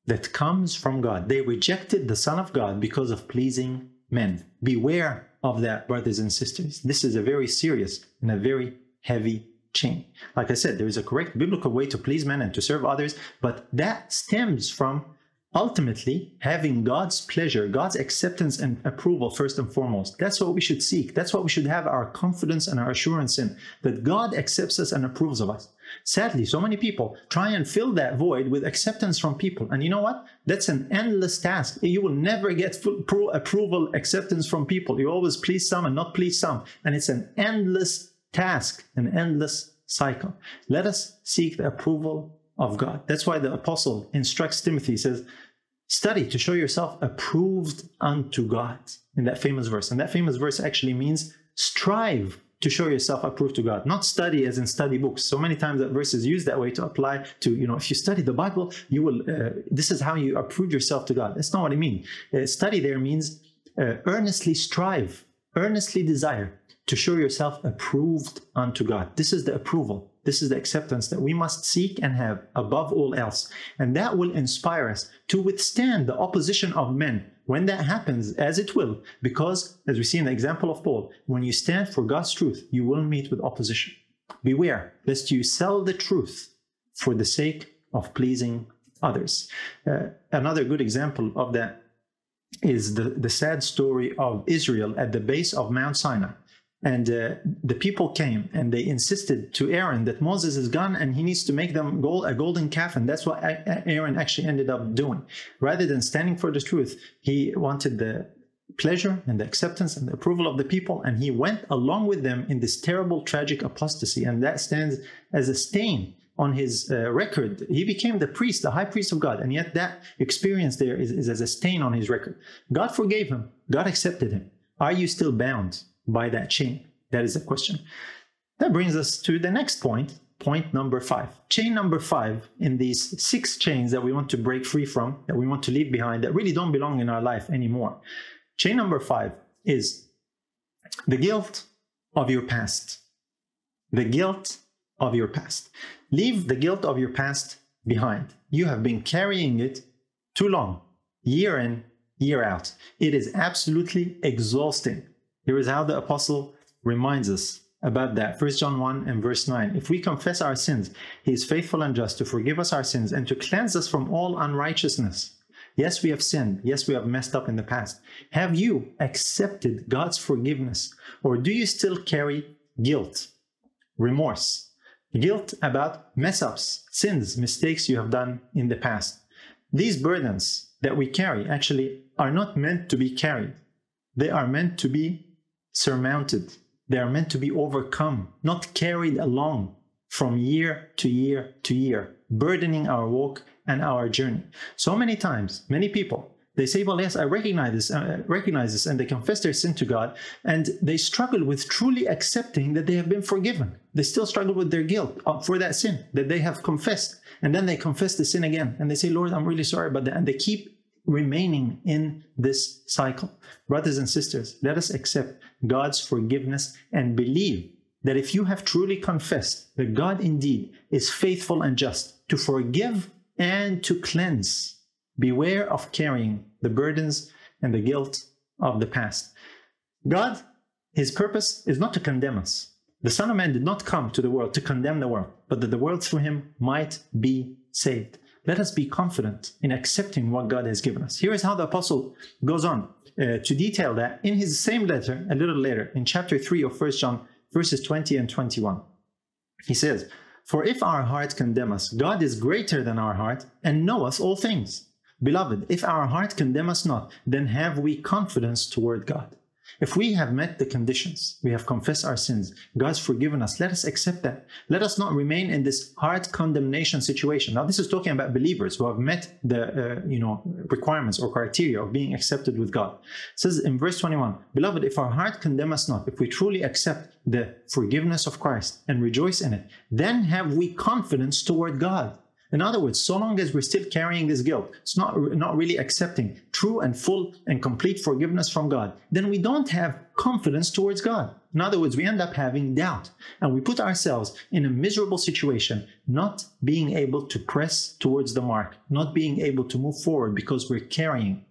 [SPEAKER 2] that comes from God. They rejected the Son of God because of pleasing men. Beware of that, brothers and sisters. This is a very serious and a very heavy chain. Like I said, there is a correct biblical way to please men and to serve others, but that stems from ultimately having God's pleasure, God's acceptance and approval first and foremost. That's what we should seek. That's what we should have our confidence and our assurance in that God accepts us and approves of us. Sadly, so many people try and fill that void with acceptance from people. And you know what? That's an endless task. You will never get full approval, acceptance from people. You always please some and not please some. And it's an endless task, an endless cycle. Let us seek the approval of God. That's why the apostle instructs Timothy, says, Study to show yourself approved unto God in that famous verse. And that famous verse actually means strive to show yourself approved to God, not study as in study books. So many times that verse is used that way to apply to, you know, if you study the Bible, you will, uh, this is how you approve yourself to God. That's not what I mean. Uh, study there means uh, earnestly strive, earnestly desire to show yourself approved unto God. This is the approval. This is the acceptance that we must seek and have above all else. And that will inspire us to withstand the opposition of men when that happens, as it will, because as we see in the example of Paul, when you stand for God's truth, you will meet with opposition. Beware lest you sell the truth for the sake of pleasing others. Uh, another good example of that is the, the sad story of Israel at the base of Mount Sinai. And uh, the people came and they insisted to Aaron that Moses is gone and he needs to make them gold, a golden calf. And that's what Aaron actually ended up doing. Rather than standing for the truth, he wanted the pleasure and the acceptance and the approval of the people. And he went along with them in this terrible, tragic apostasy. And that stands as a stain on his uh, record. He became the priest, the high priest of God. And yet that experience there is, is as a stain on his record. God forgave him, God accepted him. Are you still bound? By that chain? That is a question. That brings us to the next point, point number five. Chain number five in these six chains that we want to break free from, that we want to leave behind, that really don't belong in our life anymore. Chain number five is the guilt of your past. The guilt of your past. Leave the guilt of your past behind. You have been carrying it too long, year in, year out. It is absolutely exhausting. Here is how the apostle reminds us about that. 1 John 1 and verse 9. If we confess our sins, he is faithful and just to forgive us our sins and to cleanse us from all unrighteousness. Yes, we have sinned. Yes, we have messed up in the past. Have you accepted God's forgiveness? Or do you still carry guilt, remorse, guilt about mess ups, sins, mistakes you have done in the past? These burdens that we carry actually are not meant to be carried, they are meant to be surmounted. They are meant to be overcome, not carried along from year to year to year, burdening our walk and our journey. So many times, many people, they say, well, yes, I recognize this, uh, recognize this, and they confess their sin to God, and they struggle with truly accepting that they have been forgiven. They still struggle with their guilt uh, for that sin that they have confessed. And then they confess the sin again, and they say, Lord, I'm really sorry about that. And they keep remaining in this cycle. Brothers and sisters, let us accept God's forgiveness and believe that if you have truly confessed that God indeed is faithful and just to forgive and to cleanse, beware of carrying the burdens and the guilt of the past. God, his purpose is not to condemn us. The Son of Man did not come to the world to condemn the world, but that the world through him might be saved let us be confident in accepting what God has given us. Here is how the apostle goes on uh, to detail that in his same letter a little later in chapter 3 of 1 John, verses 20 and 21. He says, For if our heart condemn us, God is greater than our heart and knoweth all things. Beloved, if our heart condemn us not, then have we confidence toward God. If we have met the conditions, we have confessed our sins, God's forgiven us, let us accept that. Let us not remain in this hard condemnation situation. Now, this is talking about believers who have met the uh, you know requirements or criteria of being accepted with God. It says in verse 21, Beloved, if our heart condemn us not, if we truly accept the forgiveness of Christ and rejoice in it, then have we confidence toward God. In other words, so long as we're still carrying this guilt, it's not, not really accepting true and full and complete forgiveness from God, then we don't have confidence towards God. In other words, we end up having doubt and we put ourselves in a miserable situation, not being able to press towards the mark, not being able to move forward because we're carrying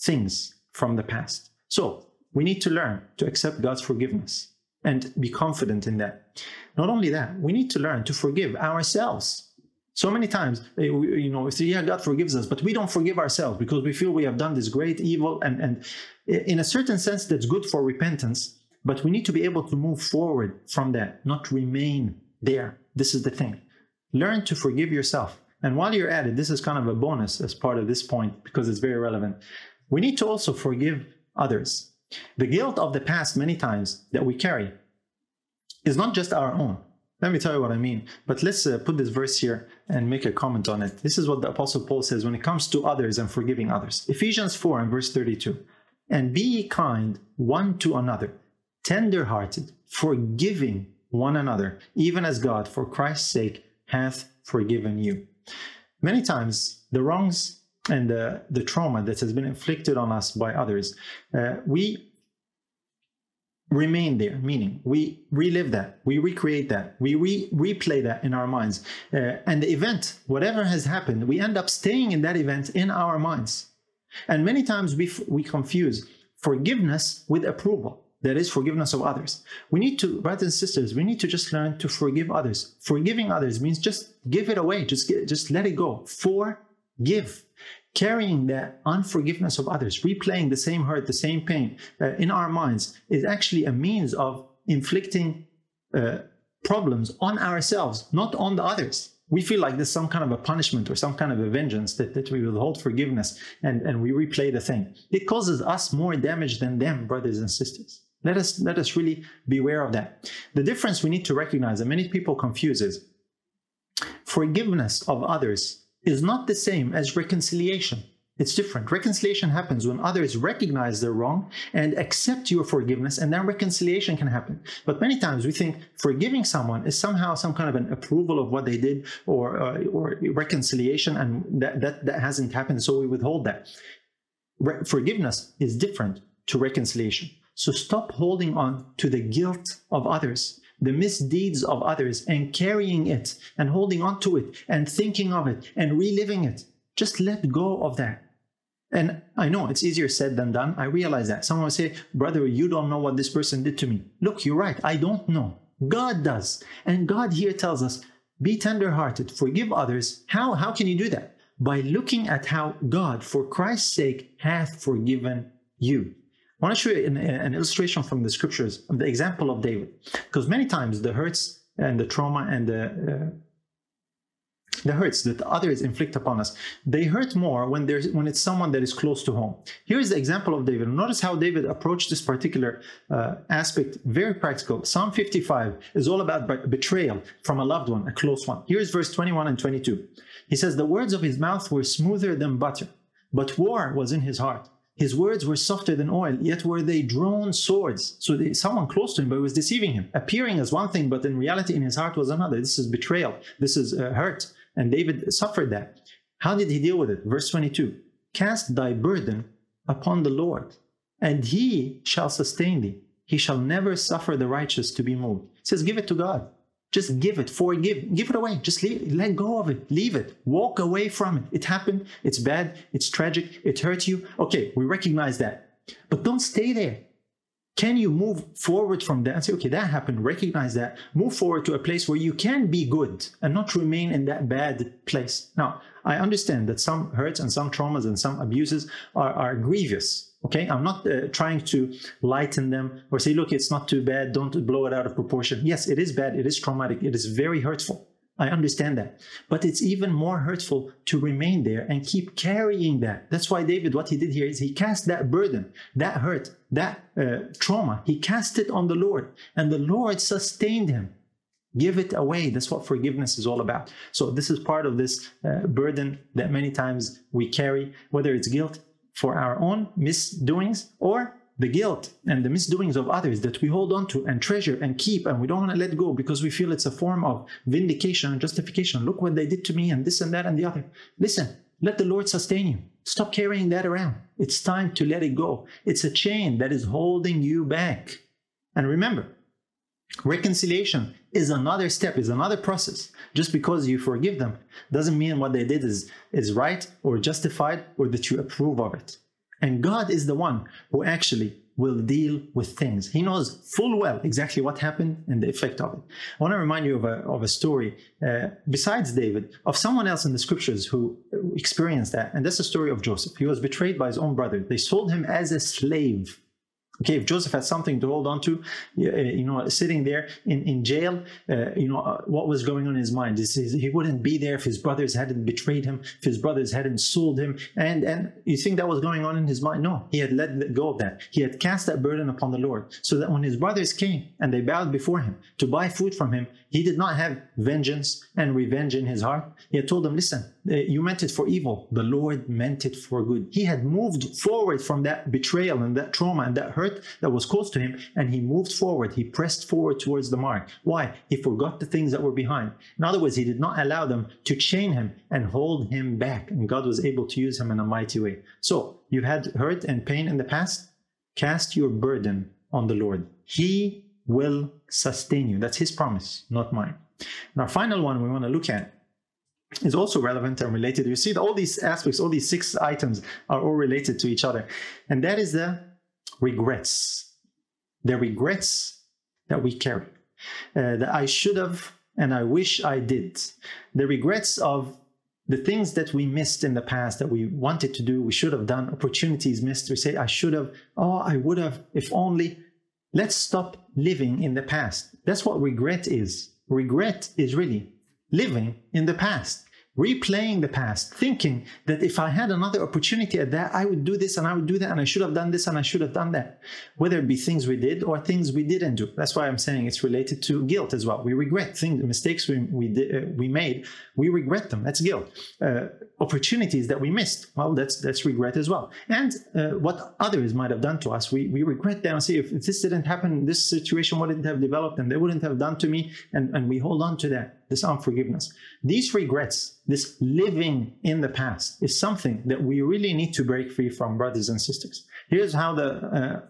[SPEAKER 2] things from the past. So we need to learn to accept God's forgiveness and be confident in that. Not only that, we need to learn to forgive ourselves so many times, eh, you know, we say, yeah, God forgives us, but we don't forgive ourselves because we feel we have done this great evil. And, and in a certain sense, that's good for repentance, but we need to be able to move forward from that, not remain there. This is the thing. Learn to forgive yourself. And while you're at it, this is kind of a bonus as part of this point because it's very relevant. We need to also forgive others. The guilt of the past, many times, that we carry is not just our own. Let me tell you what I mean. But let's uh, put this verse here and make a comment on it. This is what the Apostle Paul says when it comes to others and forgiving others. Ephesians 4 and verse 32. And be kind one to another, tender hearted, forgiving one another, even as God, for Christ's sake, hath forgiven you. Many times, the wrongs and the, the trauma that has been inflicted on us by others, uh, we remain there meaning we relive that we recreate that we re- replay that in our minds. Uh, and the event whatever has happened we end up staying in that event in our minds. And many times we f- we confuse forgiveness with approval. That is forgiveness of others. We need to brothers and sisters we need to just learn to forgive others. Forgiving others means just give it away. Just just let it go. Forgive carrying the unforgiveness of others, replaying the same hurt, the same pain uh, in our minds is actually a means of inflicting uh, problems on ourselves, not on the others. We feel like there's some kind of a punishment or some kind of a vengeance that, that we withhold forgiveness and, and we replay the thing. It causes us more damage than them, brothers and sisters. Let us let us really beware of that. The difference we need to recognize, and many people confuse is forgiveness of others is not the same as reconciliation. It's different. Reconciliation happens when others recognize their wrong and accept your forgiveness, and then reconciliation can happen. But many times we think forgiving someone is somehow some kind of an approval of what they did or, uh, or reconciliation, and that, that, that hasn't happened, so we withhold that. Re- forgiveness is different to reconciliation. So stop holding on to the guilt of others the misdeeds of others and carrying it and holding on to it and thinking of it and reliving it. Just let go of that. And I know it's easier said than done. I realize that. Someone will say, Brother, you don't know what this person did to me. Look, you're right. I don't know. God does. And God here tells us, be tenderhearted, forgive others. How? How can you do that? By looking at how God, for Christ's sake, hath forgiven you. I want to show you an, an illustration from the scriptures the example of David, because many times the hurts and the trauma and the uh, the hurts that others inflict upon us they hurt more when there's when it's someone that is close to home. Here's the example of david. Notice how david approached this particular uh, aspect very practical. Psalm 55 is all about betrayal from a loved one a close one. Here's verse 21 and 22 he says the words of his mouth were smoother than butter but war was in his heart his words were softer than oil, yet were they drawn swords. So they, someone close to him, but was deceiving him, appearing as one thing, but in reality, in his heart was another. This is betrayal. This is uh, hurt. And David suffered that. How did he deal with it? Verse 22 Cast thy burden upon the Lord, and he shall sustain thee. He shall never suffer the righteous to be moved. He says, Give it to God. Just give it, forgive, give it away. Just leave, let go of it, leave it, walk away from it. It happened, it's bad, it's tragic, it hurt you. Okay, we recognize that. But don't stay there. Can you move forward from that and say, okay, that happened, recognize that, move forward to a place where you can be good and not remain in that bad place? Now, I understand that some hurts and some traumas and some abuses are, are grievous Okay, I'm not uh, trying to lighten them or say, look, it's not too bad, don't blow it out of proportion. Yes, it is bad, it is traumatic, it is very hurtful. I understand that. But it's even more hurtful to remain there and keep carrying that. That's why David, what he did here is he cast that burden, that hurt, that uh, trauma, he cast it on the Lord, and the Lord sustained him. Give it away. That's what forgiveness is all about. So, this is part of this uh, burden that many times we carry, whether it's guilt for our own misdoings or the guilt and the misdoings of others that we hold on to and treasure and keep and we don't want to let go because we feel it's a form of vindication and justification. Look what they did to me and this and that and the other. Listen, let the Lord sustain you. Stop carrying that around. It's time to let it go. It's a chain that is holding you back. And remember, reconciliation is another step, is another process. Just because you forgive them doesn't mean what they did is, is right or justified or that you approve of it. And God is the one who actually will deal with things. He knows full well exactly what happened and the effect of it. I want to remind you of a, of a story, uh, besides David, of someone else in the scriptures who experienced that. And that's the story of Joseph. He was betrayed by his own brother. They sold him as a slave Okay, if Joseph had something to hold on to, uh, you know, sitting there in, in jail, uh, you know, uh, what was going on in his mind? He wouldn't be there if his brothers hadn't betrayed him, if his brothers hadn't sold him. And, and you think that was going on in his mind? No, he had let go of that. He had cast that burden upon the Lord so that when his brothers came and they bowed before him to buy food from him, he did not have vengeance and revenge in his heart. He had told them, listen, you meant it for evil. The Lord meant it for good. He had moved forward from that betrayal and that trauma and that hurt that was caused to him, and he moved forward. He pressed forward towards the mark. Why? He forgot the things that were behind. In other words, he did not allow them to chain him and hold him back, and God was able to use him in a mighty way. So, you've had hurt and pain in the past. Cast your burden on the Lord. He will sustain you. That's his promise, not mine. And our final one we want to look at is also relevant and related. You see, all these aspects, all these six items are all related to each other. And that is the regrets. The regrets that we carry. Uh, that I should have and I wish I did. The regrets of the things that we missed in the past that we wanted to do, we should have done, opportunities missed. We say, I should have, oh, I would have, if only. Let's stop living in the past. That's what regret is. Regret is really living in the past replaying the past, thinking that if I had another opportunity at that, I would do this and I would do that and I should have done this and I should have done that. Whether it be things we did or things we didn't do. That's why I'm saying it's related to guilt as well. We regret things, mistakes we we, uh, we made, we regret them. That's guilt. Uh, opportunities that we missed, well, that's that's regret as well. And uh, what others might have done to us, we we regret them if, if this didn't happen, this situation wouldn't have developed and they wouldn't have done to me, and, and we hold on to that this unforgiveness. These regrets, this living in the past, is something that we really need to break free from, brothers and sisters. Here's how the uh,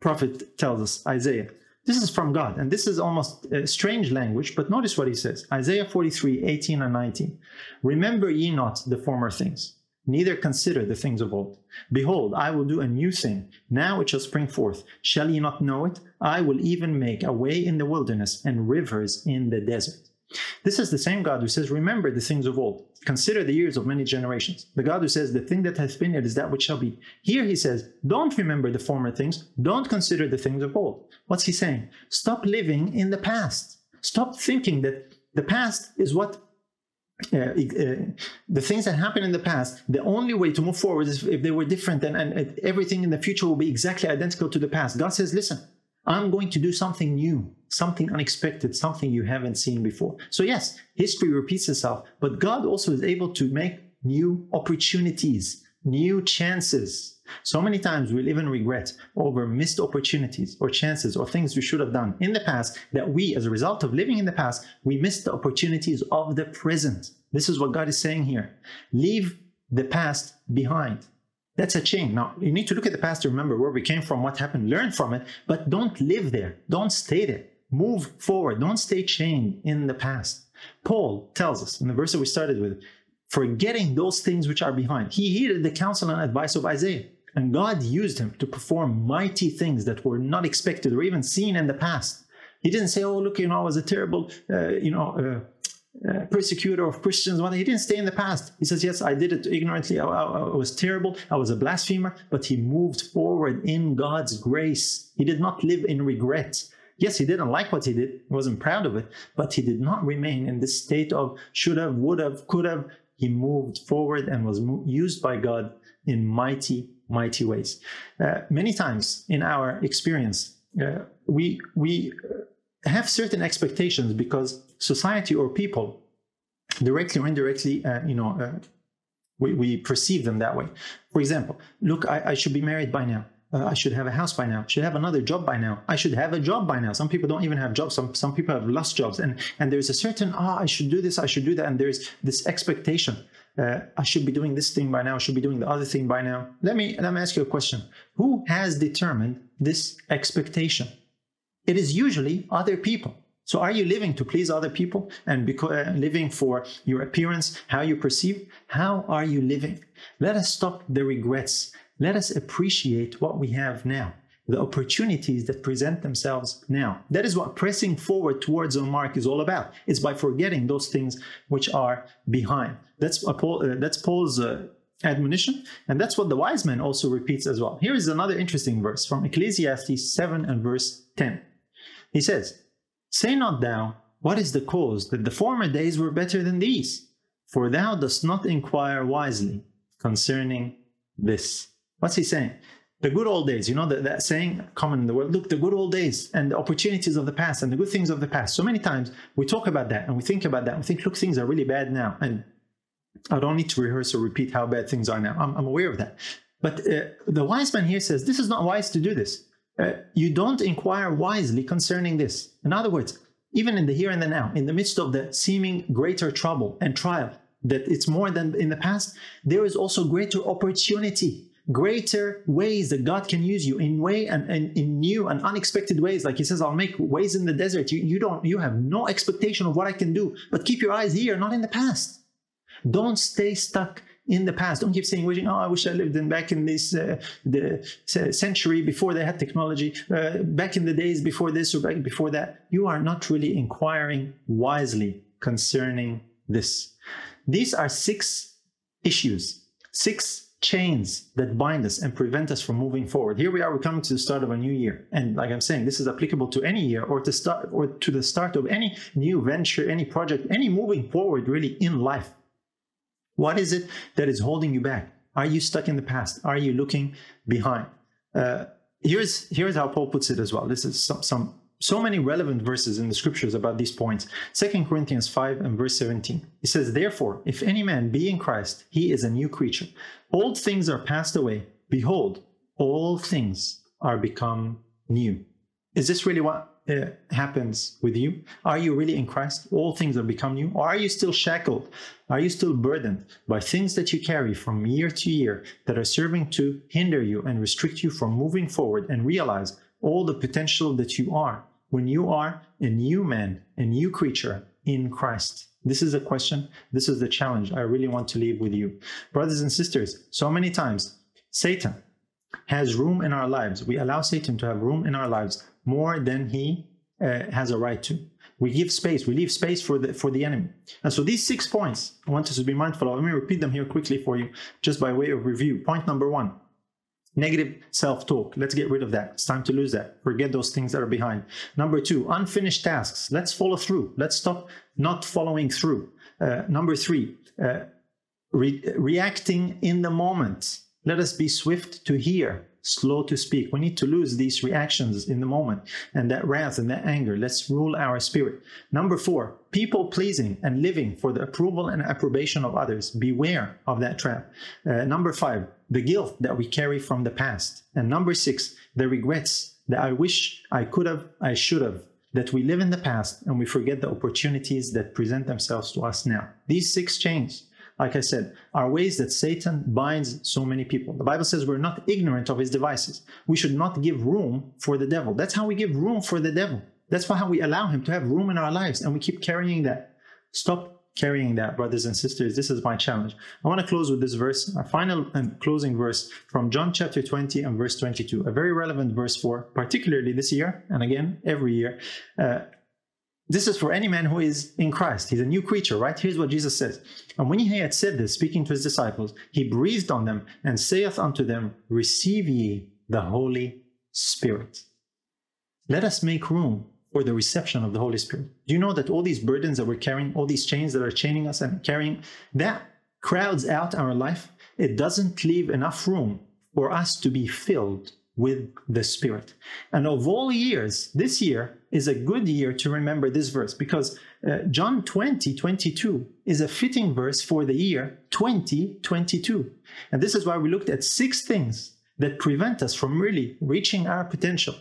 [SPEAKER 2] prophet tells us Isaiah. This is from God, and this is almost a strange language, but notice what he says Isaiah 43 18 and 19. Remember ye not the former things, neither consider the things of old. Behold, I will do a new thing. Now it shall spring forth. Shall ye not know it? I will even make a way in the wilderness and rivers in the desert. This is the same God who says, Remember the things of old. Consider the years of many generations. The God who says, The thing that hath been, it is that which shall be. Here he says, Don't remember the former things. Don't consider the things of old. What's he saying? Stop living in the past. Stop thinking that the past is what uh, uh, the things that happened in the past, the only way to move forward is if they were different and, and everything in the future will be exactly identical to the past. God says, listen, I'm going to do something new, something unexpected, something you haven't seen before. So, yes, history repeats itself, but God also is able to make new opportunities, new chances. So many times we live in regret over missed opportunities or chances or things we should have done in the past that we, as a result of living in the past, we missed the opportunities of the present. This is what God is saying here. Leave the past behind. That's a chain. Now, you need to look at the past to remember where we came from, what happened, learn from it, but don't live there. Don't stay there. Move forward. Don't stay chained in the past. Paul tells us in the verse that we started with, forgetting those things which are behind. He heeded the counsel and advice of Isaiah, and God used him to perform mighty things that were not expected or even seen in the past. He didn't say, "Oh, look, you know, I was a terrible, uh, you know, uh, uh, persecutor of Christians. Well, he didn't stay in the past. He says, Yes, I did it ignorantly. I, I, I, was terrible. I was a blasphemer, but he moved forward in God's grace. He did not live in regret. Yes, he didn't like what he did, he wasn't proud of it, but he did not remain in this state of should have, would have, could have. He moved forward and was used by God in mighty, mighty ways. Uh, many times in our experience, uh, we we have certain expectations because society or people, directly or indirectly, uh, you know, uh, we, we perceive them that way. For example, look, I, I should be married by now. Uh, I should have a house by now. Should have another job by now. I should have a job by now. Some people don't even have jobs. Some some people have lost jobs, and and there's a certain ah, oh, I should do this. I should do that, and there's this expectation. Uh, I should be doing this thing by now. I should be doing the other thing by now. Let me let me ask you a question. Who has determined this expectation? It is usually other people. So are you living to please other people and because, uh, living for your appearance, how you perceive? How are you living? Let us stop the regrets. Let us appreciate what we have now, the opportunities that present themselves now. That is what pressing forward towards our mark is all about. It's by forgetting those things which are behind. That's, Paul, uh, that's Paul's uh, admonition. And that's what the wise man also repeats as well. Here is another interesting verse from Ecclesiastes 7 and verse 10. He says, Say not thou, What is the cause that the former days were better than these? For thou dost not inquire wisely concerning this. What's he saying? The good old days, you know, that, that saying common in the world, look, the good old days and the opportunities of the past and the good things of the past. So many times we talk about that and we think about that. And we think, look, things are really bad now. And I don't need to rehearse or repeat how bad things are now. I'm, I'm aware of that. But uh, the wise man here says, this is not wise to do this. Uh, you don't inquire wisely concerning this. In other words, even in the here and the now, in the midst of the seeming greater trouble and trial, that it's more than in the past, there is also greater opportunity, greater ways that God can use you in way and, and in new and unexpected ways. Like He says, "I'll make ways in the desert." You, you don't, you have no expectation of what I can do, but keep your eyes here, not in the past. Don't stay stuck in the past. Don't keep saying, "Oh, I wish I lived in back in this uh, the century before they had technology, uh, back in the days before this or back before that." You are not really inquiring wisely concerning this. These are six issues, six chains that bind us and prevent us from moving forward. Here we are, we're coming to the start of a new year. And like I'm saying, this is applicable to any year or to start or to the start of any new venture, any project, any moving forward really in life. What is it that is holding you back? Are you stuck in the past? Are you looking behind? Uh, here's here's how Paul puts it as well. This is some, some so many relevant verses in the scriptures about these points. 2 Corinthians 5 and verse 17. It says, Therefore, if any man be in Christ, he is a new creature. Old things are passed away. Behold, all things are become new. Is this really what uh, happens with you? Are you really in Christ? All things have become new? Or are you still shackled? Are you still burdened by things that you carry from year to year that are serving to hinder you and restrict you from moving forward and realize all the potential that you are when you are a new man, a new creature in Christ? This is a question. This is the challenge I really want to leave with you. Brothers and sisters, so many times Satan has room in our lives. We allow Satan to have room in our lives more than he uh, has a right to. We give space. We leave space for the for the enemy. And so these six points I want us to be mindful of. Let me repeat them here quickly for you, just by way of review. Point number one: negative self-talk. Let's get rid of that. It's time to lose that. Forget those things that are behind. Number two: unfinished tasks. Let's follow through. Let's stop not following through. Uh, number three: uh, re- reacting in the moment. Let us be swift to hear slow to speak. We need to lose these reactions in the moment and that wrath and that anger. Let's rule our spirit. Number four, people pleasing and living for the approval and approbation of others. Beware of that trap. Uh, number five, the guilt that we carry from the past. And number six, the regrets that I wish I could have, I should have. That we live in the past and we forget the opportunities that present themselves to us now. These six chains like I said, are ways that Satan binds so many people. The Bible says we're not ignorant of his devices. We should not give room for the devil. That's how we give room for the devil. That's how we allow him to have room in our lives, and we keep carrying that. Stop carrying that, brothers and sisters. This is my challenge. I want to close with this verse, a final and closing verse from John chapter 20 and verse 22, a very relevant verse for particularly this year, and again, every year. Uh, this is for any man who is in Christ. He's a new creature, right? Here's what Jesus says. And when he had said this, speaking to his disciples, he breathed on them and saith unto them, Receive ye the Holy Spirit. let us make room for the reception of the Holy Spirit. Do you know that all these burdens that we're carrying, all these chains that are chaining us and carrying, that crowds out our life? It doesn't leave enough room for us to be filled with the Spirit. And of all years, this year is a good year to remember this verse because uh, John 20, 22 is a fitting verse for the year 2022. And this is why we looked at six things that prevent us from really reaching our potential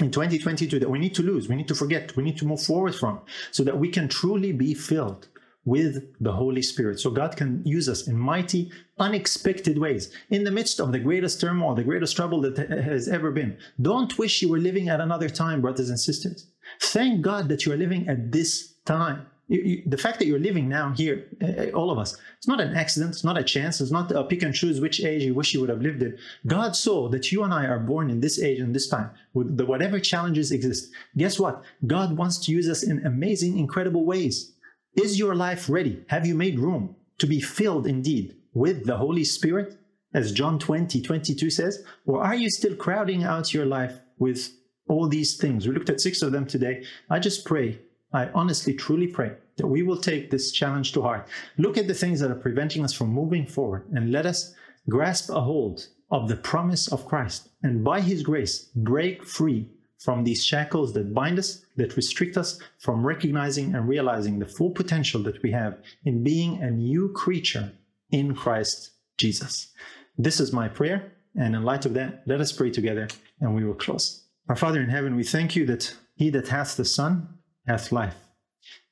[SPEAKER 2] in 2022 that we need to lose, we need to forget, we need to move forward from, so that we can truly be filled with the Holy Spirit. So God can use us in mighty, unexpected ways in the midst of the greatest turmoil, the greatest trouble that has ever been. Don't wish you were living at another time, brothers and sisters. Thank God that you are living at this time. You, you, the fact that you're living now here, uh, all of us, it's not an accident, it's not a chance, it's not a pick and choose which age you wish you would have lived in. God saw that you and I are born in this age and this time, with the, whatever challenges exist. Guess what? God wants to use us in amazing, incredible ways. Is your life ready? Have you made room to be filled indeed with the Holy Spirit, as John 20, 22 says? Or are you still crowding out your life with all these things? We looked at six of them today. I just pray I honestly, truly pray that we will take this challenge to heart. Look at the things that are preventing us from moving forward and let us grasp a hold of the promise of Christ and by His grace break free from these shackles that bind us, that restrict us from recognizing and realizing the full potential that we have in being a new creature in Christ Jesus. This is my prayer. And in light of that, let us pray together and we will close. Our Father in heaven, we thank you that He that hath the Son hath life.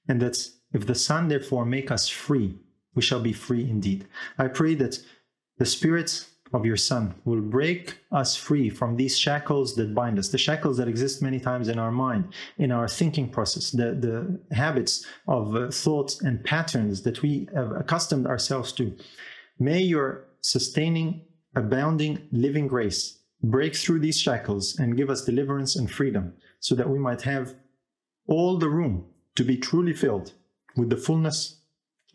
[SPEAKER 2] And that if the Son therefore make us free, we shall be free indeed. I pray that the Spirit of your Son will break us free from these shackles that bind us, the shackles that exist many times in our mind, in our thinking process, the, the habits of uh, thoughts and patterns that we have accustomed ourselves to. May your sustaining, abounding, living grace break through these shackles and give us deliverance and freedom so that we might have all the room to be truly filled with the fullness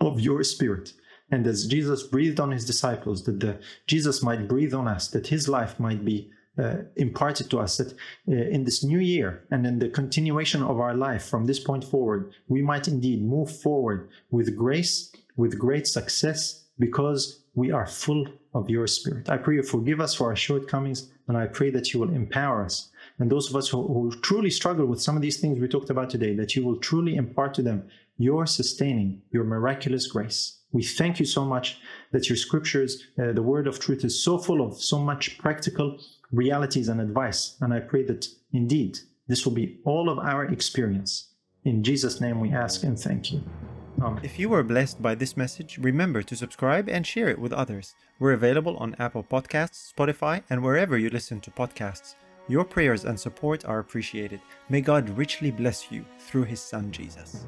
[SPEAKER 2] of your spirit. And as Jesus breathed on his disciples, that the, Jesus might breathe on us, that his life might be uh, imparted to us, that uh, in this new year and in the continuation of our life from this point forward, we might indeed move forward with grace, with great success, because we are full of your spirit. I pray you forgive us for our shortcomings, and I pray that you will empower us and those of us who, who, truly struggle with some of these things we talked about today, that you will truly impart to them your sustaining, your miraculous grace. We thank you so much that your scriptures, uh, the word of truth, is so full of so much practical realities and advice. And I pray that indeed this will be all of our experience. In Jesus' name we ask and thank you.
[SPEAKER 1] Amen. If you were blessed by this message, remember to subscribe and share it with others. We're available on Apple Podcasts, Spotify, and wherever you listen to podcasts. Your prayers and support are appreciated. May God richly bless you through His Son Jesus.